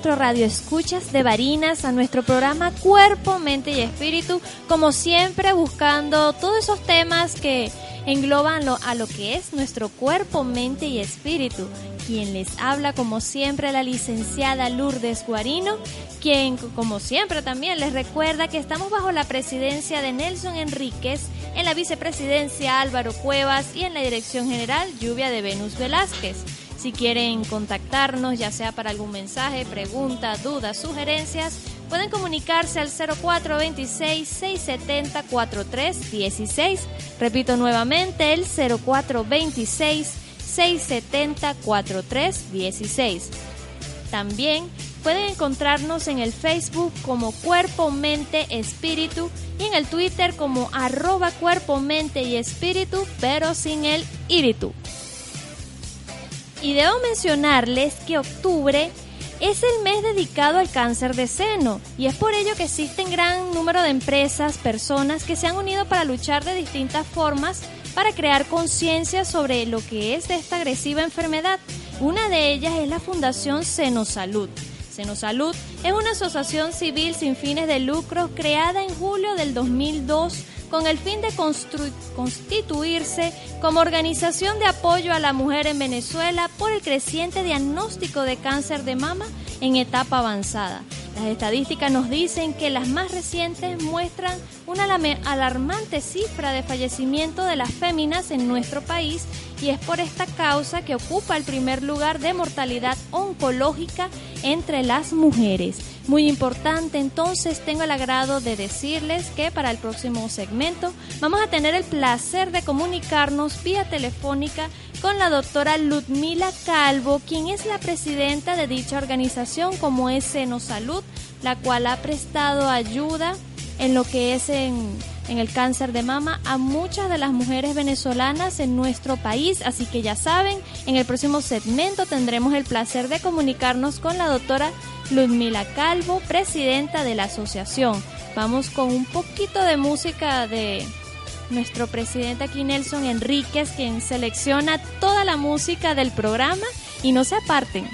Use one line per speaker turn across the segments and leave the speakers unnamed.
nuestros radioescuchas de Varinas, a nuestro programa Cuerpo, Mente y Espíritu, como siempre buscando todos esos temas que engloban lo- a lo que es nuestro cuerpo, mente y espíritu. Quien les habla como siempre la licenciada Lourdes Guarino, quien como siempre también les recuerda que estamos bajo la presidencia de Nelson Enríquez, en la vicepresidencia Álvaro Cuevas y en la dirección general Lluvia de Venus Velázquez. Si quieren contactarnos, ya sea para algún mensaje, pregunta, dudas, sugerencias, pueden comunicarse al 0426-670-4316. Repito nuevamente, el 0426-670-4316. También pueden encontrarnos en el Facebook como Cuerpo, Mente, Espíritu y en el Twitter como arroba Cuerpo, Mente y Espíritu, pero sin el íritu. Y debo mencionarles que octubre es el mes dedicado al cáncer de seno y es por ello que existen gran número de empresas, personas que se han unido para luchar de distintas formas para crear conciencia sobre lo que es esta agresiva enfermedad. Una de ellas es la Fundación Senosalud. Senosalud es una asociación civil sin fines de lucro creada en julio del 2002 con el fin de constituirse como organización de apoyo a la mujer en Venezuela por el creciente diagnóstico de cáncer de mama en etapa avanzada. Las estadísticas nos dicen que las más recientes muestran una alarmante cifra de fallecimiento de las féminas en nuestro país y es por esta causa que ocupa el primer lugar de mortalidad oncológica entre las mujeres. Muy importante, entonces tengo el agrado de decirles que para el próximo segmento vamos a tener el placer de comunicarnos vía telefónica con la doctora Ludmila Calvo, quien es la presidenta de dicha organización como es Seno Salud, la cual ha prestado ayuda en lo que es en, el cáncer de mama a muchas de las mujeres venezolanas en nuestro país. Así que ya saben, en el próximo segmento tendremos el placer de comunicarnos con la doctora Ludmila Calvo, presidenta de la asociación. Vamos con un poquito de música de nuestro presidente aquí, Nelson Enríquez, quien selecciona toda la música del programa y no se aparten.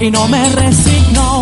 Y no me resigno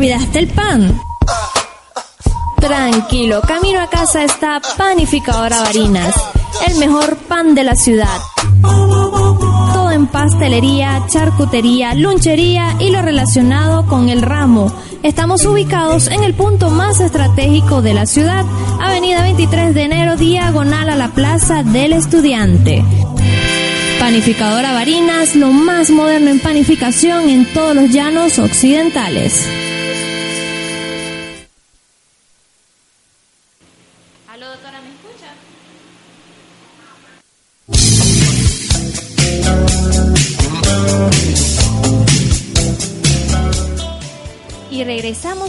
¿Olvidaste el pan? Tranquilo, camino a casa está Panificadora Varinas, el mejor pan de la ciudad. Todo en pastelería, charcutería, lunchería y lo relacionado con el ramo. Estamos ubicados en el punto más estratégico de la ciudad, Avenida 23 de enero, diagonal a la Plaza del Estudiante. Panificadora Varinas, lo más moderno en panificación en todos los llanos occidentales.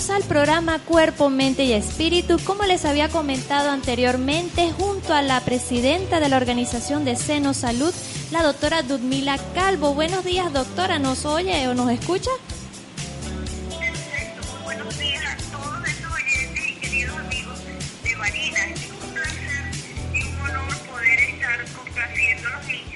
Regresamos al programa Cuerpo, Mente y Espíritu. Como les había comentado anteriormente, junto a la presidenta de la Organización de Seno Salud, la doctora Dudmila Calvo. Buenos días, doctora. ¿Nos oye o nos escucha?
Perfecto, muy buenos días a todos nuestros oyentes y queridos amigos de Marina. Es un placer y un honor poder estar complaciéndolos y,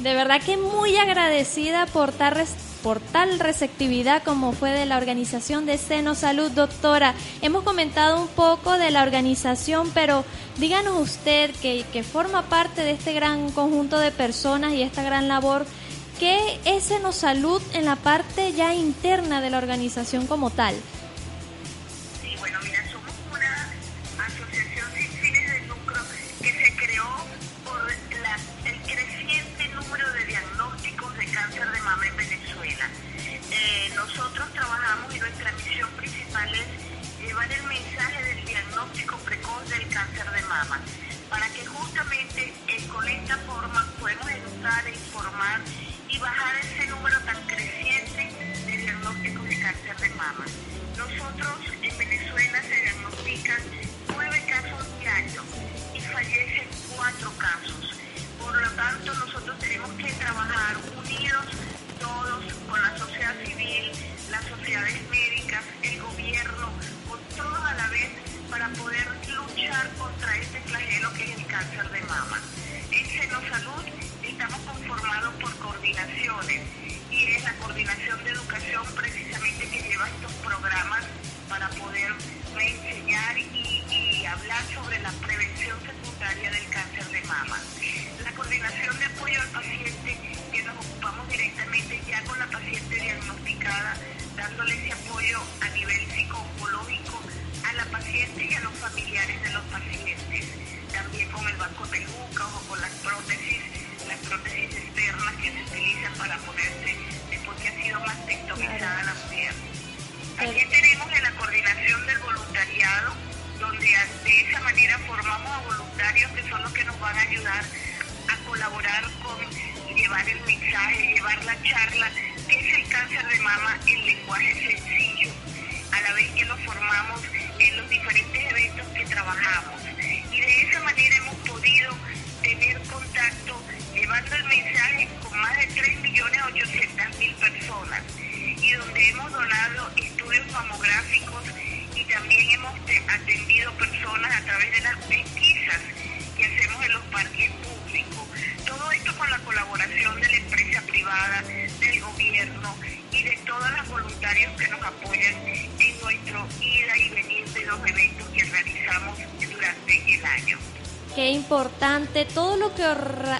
De verdad que muy agradecida por tal, por tal receptividad como fue de la organización de Seno Salud, doctora. Hemos comentado un poco de la organización, pero díganos usted que, que forma parte de este gran conjunto de personas y esta gran labor, ¿qué es Seno Salud en la parte ya interna de la organización como tal?
Médicas, el gobierno, con todos a la vez para poder luchar contra este flagelo que es el cáncer de mama. En Seno Salud estamos conformados por coordinaciones y es la coordinación de educación precisamente ayudar a colaborar con llevar el mensaje, llevar la charla, que es el cáncer de mama en lenguaje sencillo,
importante todo lo que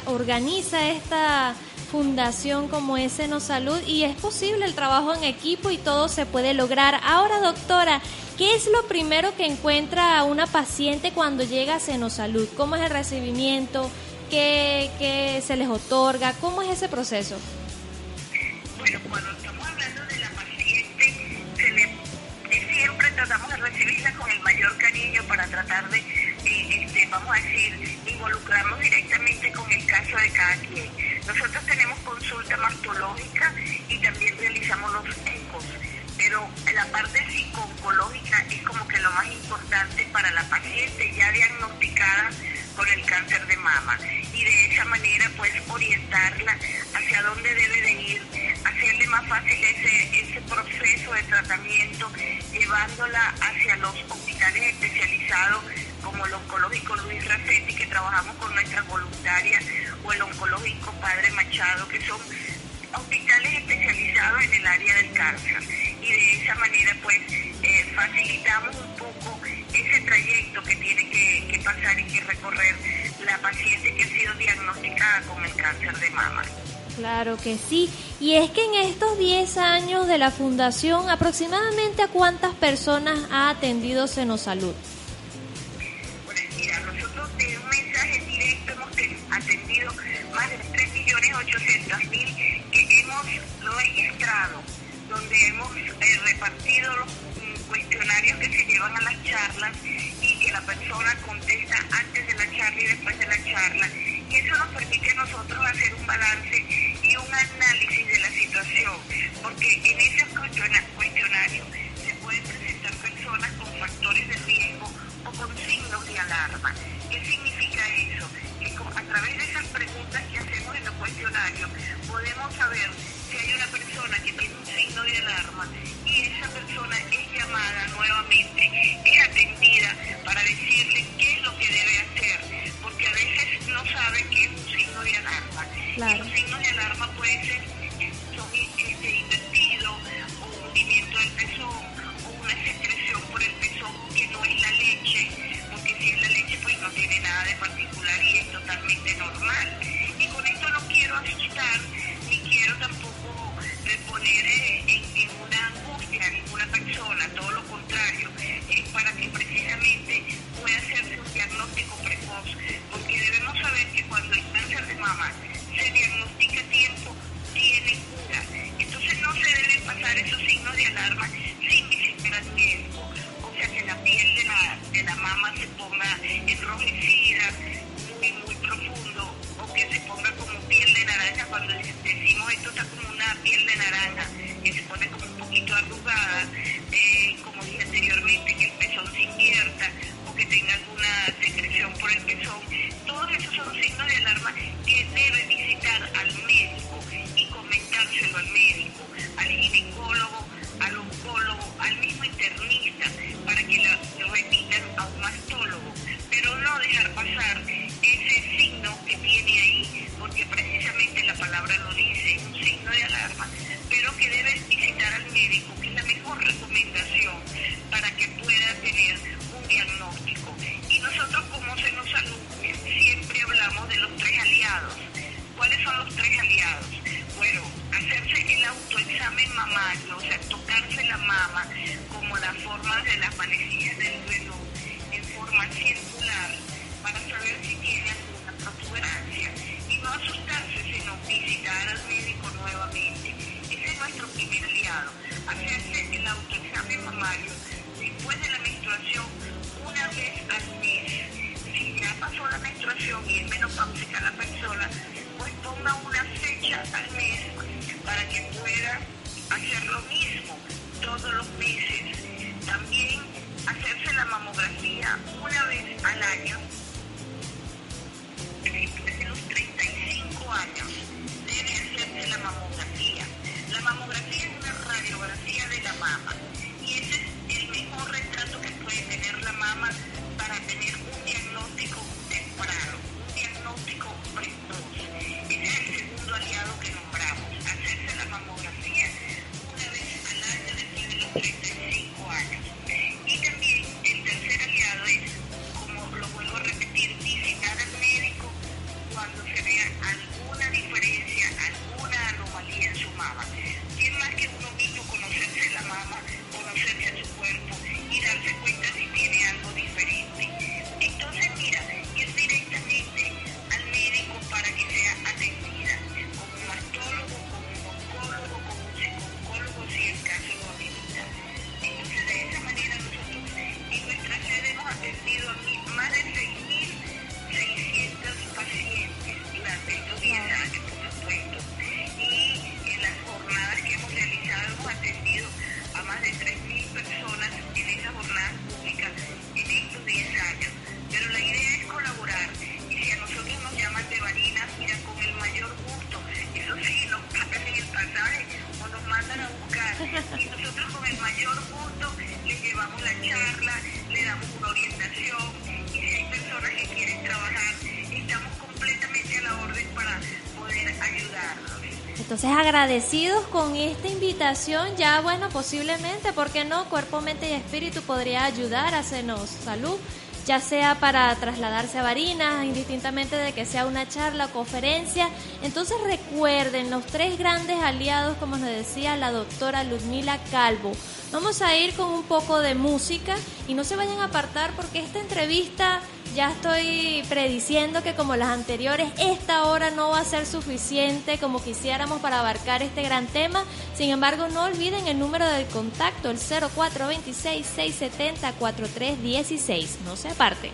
organiza esta fundación como es Seno Salud y es posible el trabajo en equipo y todo se puede lograr. Ahora, doctora, ¿qué es lo primero que encuentra una paciente cuando llega a Seno Salud? ¿Cómo es el recibimiento? ¿Qué, qué se les otorga? ¿Cómo es ese proceso?
Bueno, cuando estamos hablando de la paciente, se le, siempre tratamos de recibirla con el mayor cariño para tratar de, involucrarnos directamente con el caso de cada quien. Nosotros tenemos consulta mastológica y también realizamos los ecos, pero la parte psico-oncológica es como que lo más importante para la paciente ya diagnosticada con el cáncer de mama y de esa manera pues orientarla hacia dónde debe de ir, hacerle más fácil ese, ese proceso de tratamiento, llevándola hacia los hospitales especializados como el oncológico Luis Racetti, que trabajamos con nuestras voluntarias, o el oncológico Padre Machado, que son hospitales especializados en el área del cáncer. Y de esa manera pues eh, facilitamos un poco ese trayecto que tiene que, pasar y que recorrer la paciente que ha sido diagnosticada con el cáncer de mama.
Claro que sí. Y es que en estos 10 años de la fundación, aproximadamente a cuántas personas ha atendido Seno Salud.
autoexamen mamario, o sea, tocarse la mama como la forma de las manecillas del duelo en forma circular para saber si tiene alguna protuberancia y no asustarse, sino visitar al médico nuevamente. Ese es nuestro primer aliado, hacerse el autoexamen mamario después de la menstruación una vez al mes. Si ya pasó la menstruación y es menopáusica la persona, pues ponga una fecha al mes pues, para que pueda hacer lo mismo todos los meses. También hacerse la mamografía una vez al año, después de los 35 años, debe hacerse la mamografía. La mamografía es una radiografía de la mama.
agradecidos con esta invitación, ya bueno, posiblemente, porque no? Cuerpo, mente y espíritu podría ayudar a hacernos salud, ya sea para trasladarse a Barinas, indistintamente de que sea una charla o conferencia. Entonces recuerden, los tres grandes aliados, como nos decía la doctora Ludmila Calvo. Vamos a ir con un poco de música y no se vayan a apartar porque esta entrevista ya estoy prediciendo que como las anteriores, esta hora no va a ser suficiente como quisiéramos para abarcar este gran tema. Sin embargo, no olviden el número de contacto, el 0426-670-4316. No se aparten.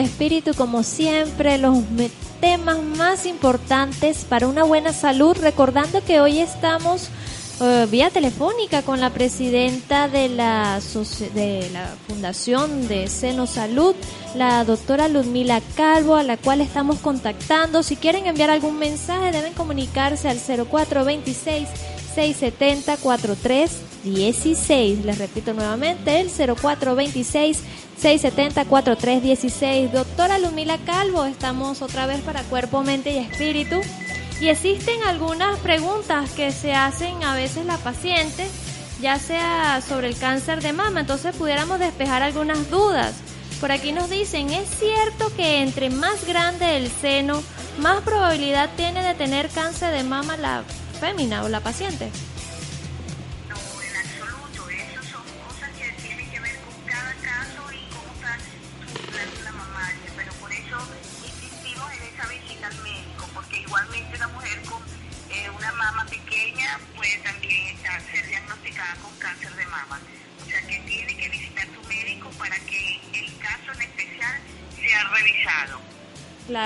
Espíritu, como siempre, los temas más importantes para una buena salud, recordando que hoy estamos eh, vía telefónica con la presidenta de la, de la Fundación de Seno Salud, la doctora Ludmila Calvo, a la cual estamos contactando. Si quieren enviar algún mensaje, deben comunicarse al 0426 670 4316. Les repito nuevamente, el 0426 670 4316. Doctora Lumila Calvo, estamos otra vez para cuerpo, mente y espíritu. Y existen algunas preguntas que se hacen a veces la paciente, ya sea sobre el cáncer de mama, entonces pudiéramos despejar algunas dudas. Por aquí nos dicen, ¿es cierto que entre más grande el seno, más probabilidad tiene de tener cáncer de mama la fémina o la paciente?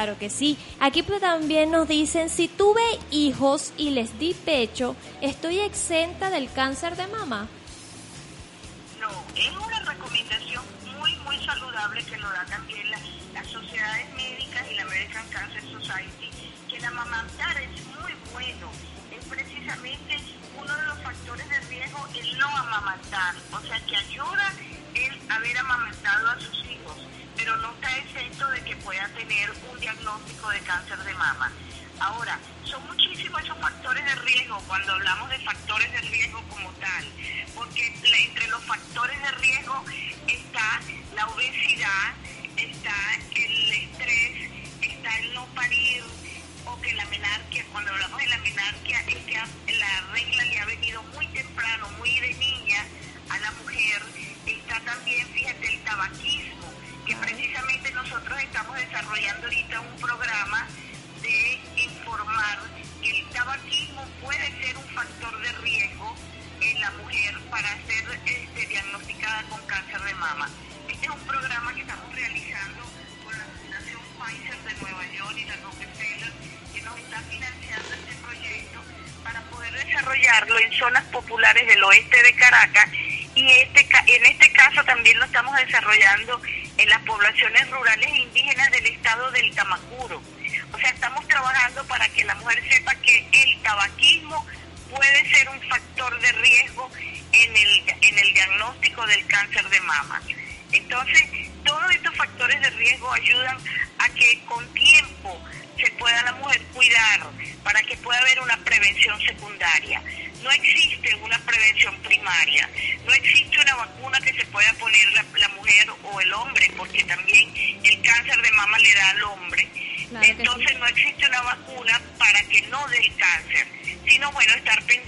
Claro que sí. Aquí pues también nos dicen, si tuve hijos y les di pecho, ¿estoy exenta del cáncer de mama?
Caracas y este, en este caso también lo estamos desarrollando en las poblaciones rurales e indígenas del estado del Tamacuro. O sea, estamos trabajando para que la mujer sepa que el tabaquismo puede ser un factor de riesgo en el, en el diagnóstico del cáncer de mama. Entonces, todos estos factores de riesgo ayudan a que con tiempo se pueda la mujer cuidar para que pueda haber una prevención secundaria. No existe una prevención primaria, no existe una vacuna que se pueda poner la, la mujer o el hombre, porque también el cáncer de mama le da al hombre.
Claro
Entonces
sí.
no existe una vacuna para que no dé el cáncer, sino bueno, estar pendiente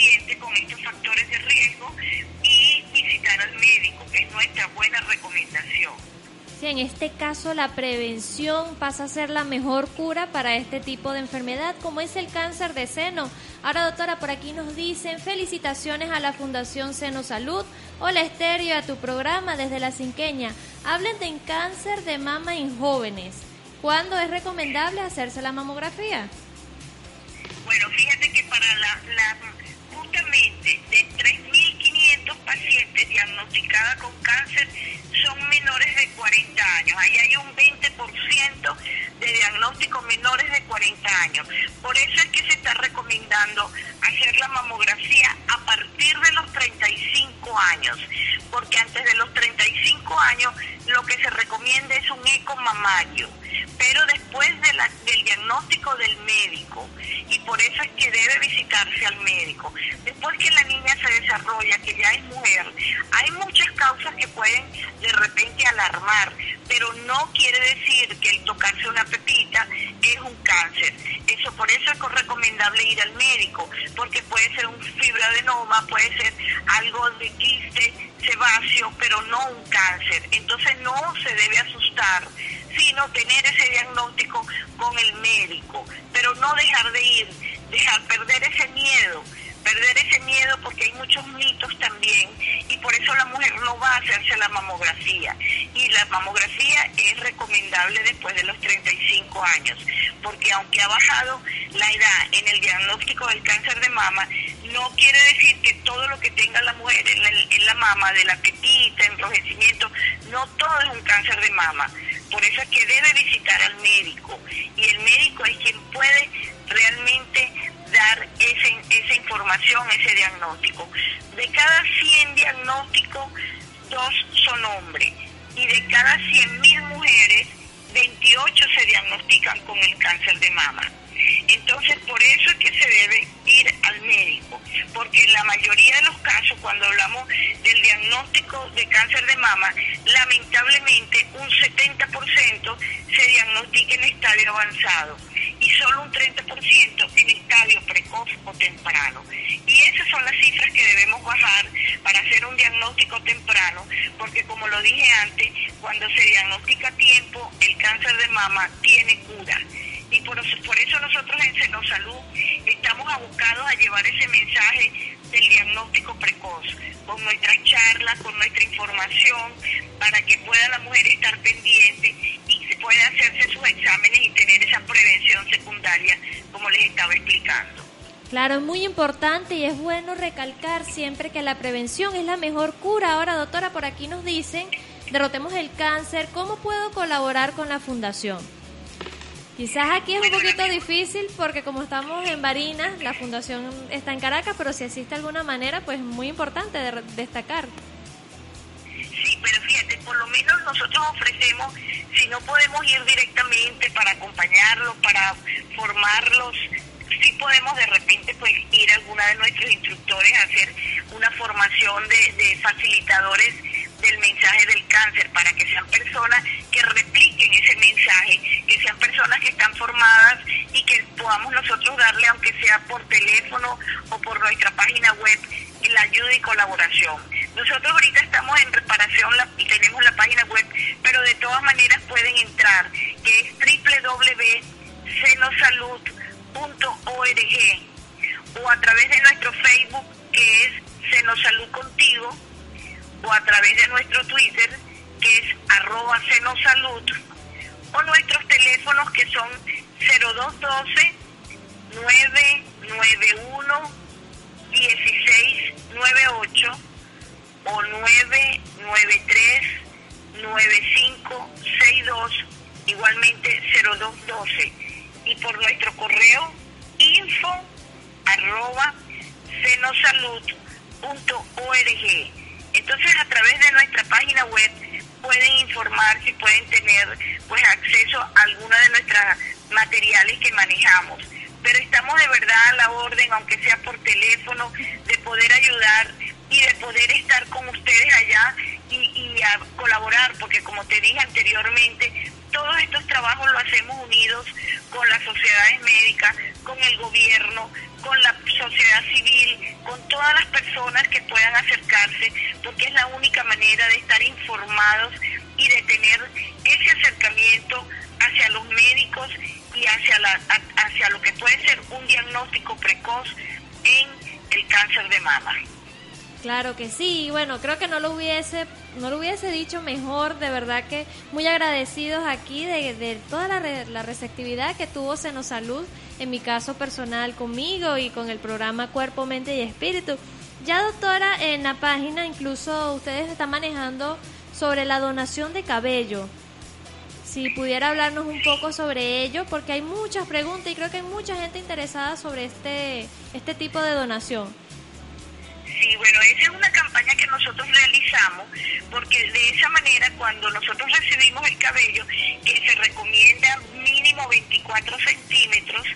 en este caso la prevención pasa a ser la mejor cura para este tipo de enfermedad, como es el cáncer de seno. Ahora, doctora, por aquí nos dicen felicitaciones a la Fundación Seno Salud. Hola, Estéreo, a tu programa desde la Cinqueña. Hablen de cáncer de mama en jóvenes. ¿Cuándo es recomendable hacerse la mamografía?
Bueno, fíjate que para la, la justamente de 3.500 pacientes diagnosticadas con cáncer son menores de 40 años. Ahí hay un 20% de diagnósticos menores de 40 años. Por eso es que se está recomendando hacer la mamografía a partir de los 35 años, porque antes de los 35 años lo que se recomienda es un eco mamario, pero después del diagnóstico del médico, y por eso es que debe visitarse al médico. Después que la niña se desarrolla, que ya es mujer, hay muchas causas que pueden de repente alarmar, pero no quiere decir que el tocarse una pepita es un cáncer. Eso por eso es recomendable ir al médico, porque puede ser un fibroadenoma, puede ser algo de quiste sebáceo, pero no un cáncer. Entonces no se debe asustar, sino tener ese diagnóstico con el médico, pero no dejar de ir, dejar perder ese miedo, perder ese miedo porque hay muchos mitos también y por eso la mujer no va a hacerse la mamografía. Y la mamografía es recomendable después de los 35 años, porque aunque ha bajado la edad en el diagnóstico del cáncer de mama, no quiere decir que todo lo que tenga la mujer en la, en la mama, del apetito, enrojecimiento, no todo es un cáncer de mama. Por eso es que debe visitar al médico y el médico es quien puede realmente dar ese, esa información, ese diagnóstico. De cada 100 diagnósticos, dos son hombres y de cada 100.000 mujeres, 28 se diagnostican con el cáncer de mama. Entonces, por eso es que se debe ir al médico, porque en la mayoría de los casos, cuando hablamos del diagnóstico de cáncer de mama, lamentablemente un 70% se diagnostica en estadio avanzado y solo un 30% en estadio precoz o temprano. Y esas son las cifras que debemos bajar para hacer un diagnóstico temprano, porque como lo dije antes, cuando se diagnostica a tiempo, el cáncer de mama tiene cura y por, por eso nosotros en Senosalud estamos abocados a llevar ese mensaje del diagnóstico precoz, con nuestras charlas, con nuestra información, para que pueda la mujer estar pendiente y pueda hacerse sus exámenes y tener esa prevención secundaria, como les estaba explicando.
Claro, es muy importante y es bueno recalcar siempre que la prevención es la mejor cura. Ahora, doctora, por aquí nos dicen, derrotemos el cáncer, ¿cómo puedo colaborar con la fundación? Quizás aquí es un poquito difícil porque como estamos en Barinas, la fundación está en Caracas, pero si existe alguna manera, pues muy importante de destacar.
Sí, pero fíjate, por lo menos nosotros ofrecemos, si no podemos ir directamente para acompañarlos, para formarlos, sí podemos de repente pues ir a alguna de nuestros instructores a hacer una formación de, de facilitadores del mensaje del cáncer para que sean personas que repliquen ese mensaje, que sean personas que están formadas y que podamos nosotros darle, aunque sea por teléfono o por nuestra página web, la ayuda y colaboración. Nosotros ahorita estamos en reparación y tenemos la página web, pero de todas maneras pueden entrar, que es www.senosalud.org o a través de nuestro Facebook, que es Senosalud Contigo, o a través de nuestro Twitter, que es arroba senosalud, o nuestros teléfonos que son 0212 991 1698 o 993 9562, igualmente 0212, y por nuestro correo info arroba senosalud.org. Entonces, a través de nuestra página web pueden informar si pueden tener pues acceso a alguna de nuestros materiales que manejamos. Pero estamos de verdad a la orden, aunque sea por teléfono, de poder ayudar y de poder estar con ustedes allá y, y colaborar, porque como te dije anteriormente, todos estos trabajos lo hacemos unidos con las sociedades médicas, con el gobierno, con la sociedad civil, con todas las personas que puedan acercarse, porque es la única manera de estar informados y de tener ese acercamiento hacia los médicos y hacia, la, hacia lo que puede ser un diagnóstico precoz en el cáncer de mama.
Claro que sí, bueno, creo que no lo hubiese no lo hubiese dicho mejor, de verdad que muy agradecidos aquí de, de toda la, la, receptividad que tuvo Senosalud, en mi caso personal conmigo y con el programa Cuerpo, Mente y Espíritu. Ya doctora, en la página incluso ustedes están manejando sobre la donación de cabello. Si pudiera hablarnos un poco sobre ello, porque hay muchas preguntas y creo que hay mucha gente interesada sobre este, este tipo de donación.
Sí, bueno, esa es una campaña que nosotros realizamos porque de esa manera cuando nosotros recibimos el cabello, que se recomienda mínimo 24 centímetros,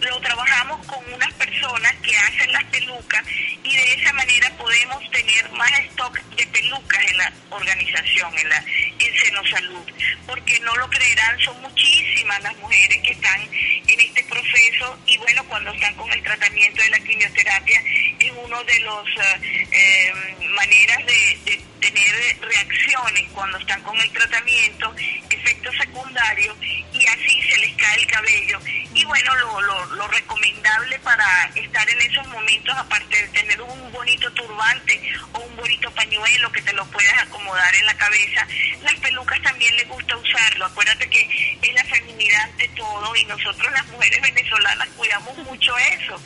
lo trabajamos con unas personas que hacen las pelucas y de esa manera podemos tener más stock de pelucas en la organización, en la en Senosalud, porque no lo creerán, son muchísimas las mujeres que están en este proceso y bueno, cuando están con el tratamiento de la quimioterapia es uno de los uh, eh, maneras de tener reacciones cuando están con el tratamiento, efectos secundarios, y así se les cae el cabello. Y bueno, lo, lo, lo recomendable para estar en esos momentos, aparte de tener un bonito turbante o un bonito pañuelo que te lo puedas acomodar en la cabeza, las pelucas también les gusta usarlo. Acuérdate que es la feminidad ante todo y nosotros las mujeres venezolanas cuidamos mucho eso.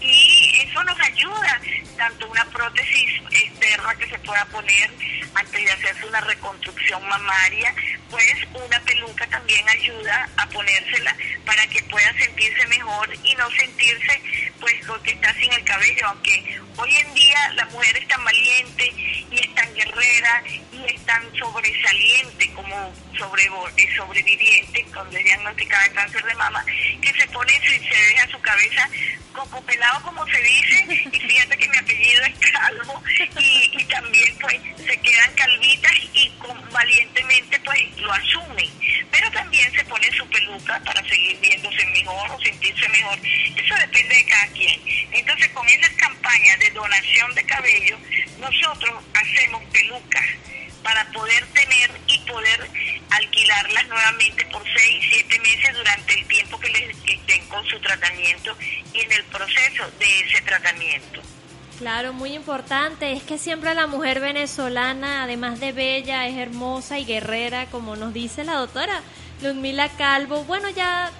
Y eso nos ayuda, tanto una prótesis externa que se pueda poner antes de hacerse una reconstrucción mamaria, pues una peluca también ayuda a ponérsela para que pueda sentirse mejor y no sentirse pues porque está sin el cabello, aunque hoy en día la mujer es tan valiente y es tan guerrera y es tan sobresaliente como sobre, eh, sobreviviente cuando es diagnosticada de cáncer de mama, que pone y se deja su cabeza como pelado como se dice, y fíjate que mi apellido es calvo, y, y también pues se quedan calvitas y con, valientemente pues lo asumen, pero también se pone su peluca para seguir viéndose mejor o sentirse mejor, eso depende de cada quien. Entonces con esas campañas de donación de cabello, nosotros hacemos pelucas para poder tener y poder alquilarlas nuevamente por seis, siete meses durante el tiempo que les estén con su tratamiento y en el proceso de ese tratamiento.
Claro, muy importante. Es que siempre la mujer venezolana, además de bella, es hermosa y guerrera, como nos dice la doctora Ludmila Calvo. Bueno, ya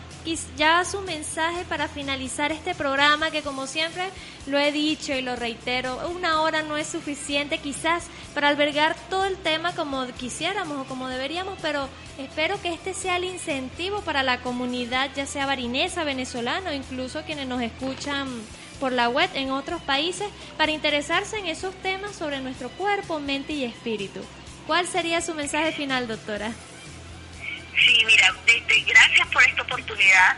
ya su mensaje para finalizar este programa, que como siempre lo he dicho y lo reitero, una hora no es suficiente quizás para albergar todo el tema como quisiéramos o como deberíamos, pero espero que este sea el incentivo para la comunidad, ya sea barinesa, venezolana o incluso quienes nos escuchan por la web en otros países, para interesarse en esos temas sobre nuestro cuerpo, mente y espíritu. ¿Cuál sería su mensaje final, doctora?
Sí, mira, desde, oportunidad.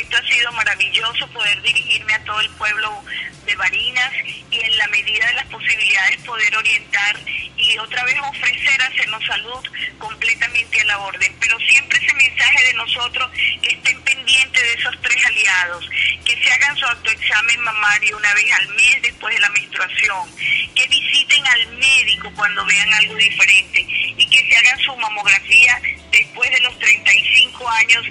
Esto ha sido maravilloso poder dirigirme a todo el pueblo de Barinas y en la medida de las posibilidades poder orientar y otra vez ofrecer hacernos salud completamente a la orden. Pero siempre ese mensaje de nosotros que estén pendientes de esos tres aliados, que se hagan su autoexamen mamario una vez al mes después de la menstruación, que visiten al médico cuando vean algo diferente y que se hagan su mamografía después de los 35 años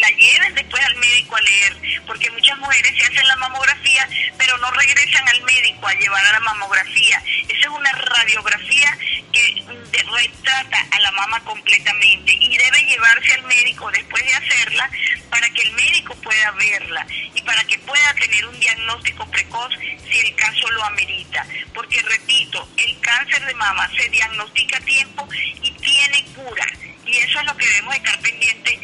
la lleven después al médico a leer, porque muchas mujeres se hacen la mamografía pero no regresan al médico a llevar a la mamografía. Esa es una radiografía que retrata a la mama completamente y debe llevarse al médico después de hacerla para que el médico pueda verla y para que pueda tener un diagnóstico precoz si el caso lo amerita. Porque repito, el cáncer de mama se diagnostica a tiempo y tiene cura y eso es lo que debemos estar pendientes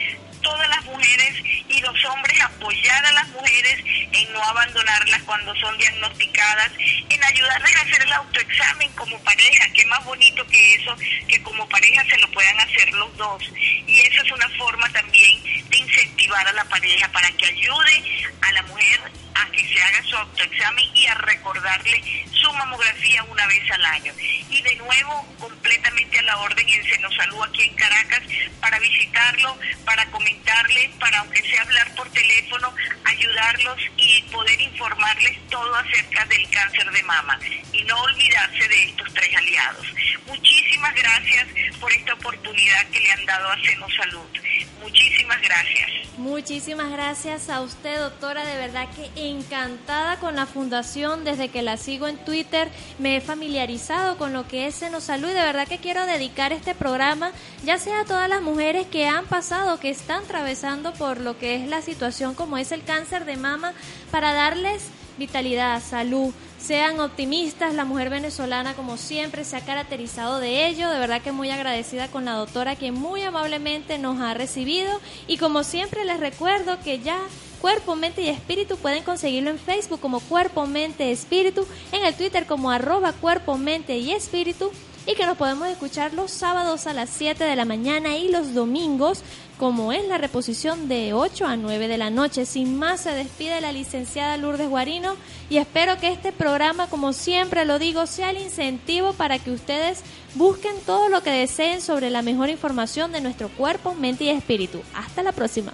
todas las mujeres y los hombres apoyar a las mujeres en no abandonarlas cuando son diagnosticadas, en ayudarles a hacer el autoexamen como pareja, qué más bonito que eso, que como pareja se lo puedan hacer los dos. Y eso es una forma también de incentivar a la pareja para que ayude a la mujer a que se haga su autoexamen y a recordarle su mamografía una vez al año. Y de nuevo, completamente la orden en Senosalud aquí en Caracas para visitarlo, para comentarles, para aunque sea hablar por teléfono, ayudarlos y poder informarles todo acerca del cáncer de mama y no olvidarse de estos tres aliados. Muchísimas gracias por esta oportunidad que le han dado a Senosalud. Muchísimas gracias.
Muchísimas gracias a usted, doctora. De verdad que encantada con la fundación. Desde que la sigo en Twitter me he familiarizado con lo que es Senosalud. Y de verdad que quiero dedicar este programa ya sea a todas las mujeres que han pasado, que están atravesando por lo que es la situación como es el cáncer de mama, para darles vitalidad, salud, sean optimistas. La mujer venezolana, como siempre, se ha caracterizado de ello. De verdad que muy agradecida con la doctora que muy amablemente nos ha recibido. Y como siempre, les recuerdo que ya Cuerpo, Mente y Espíritu pueden conseguirlo en Facebook como Cuerpo, Mente, Espíritu, en el Twitter como arroba Cuerpo, Mente y Espíritu y que nos podemos escuchar los sábados a las 7 de la mañana y los domingos como es la reposición de 8 a 9 de la noche. Sin más, se despide la licenciada Lourdes Guarino y espero que este programa, como siempre lo digo, sea el incentivo para que ustedes busquen todo lo que deseen sobre la mejor información de nuestro cuerpo, mente y espíritu. Hasta la próxima.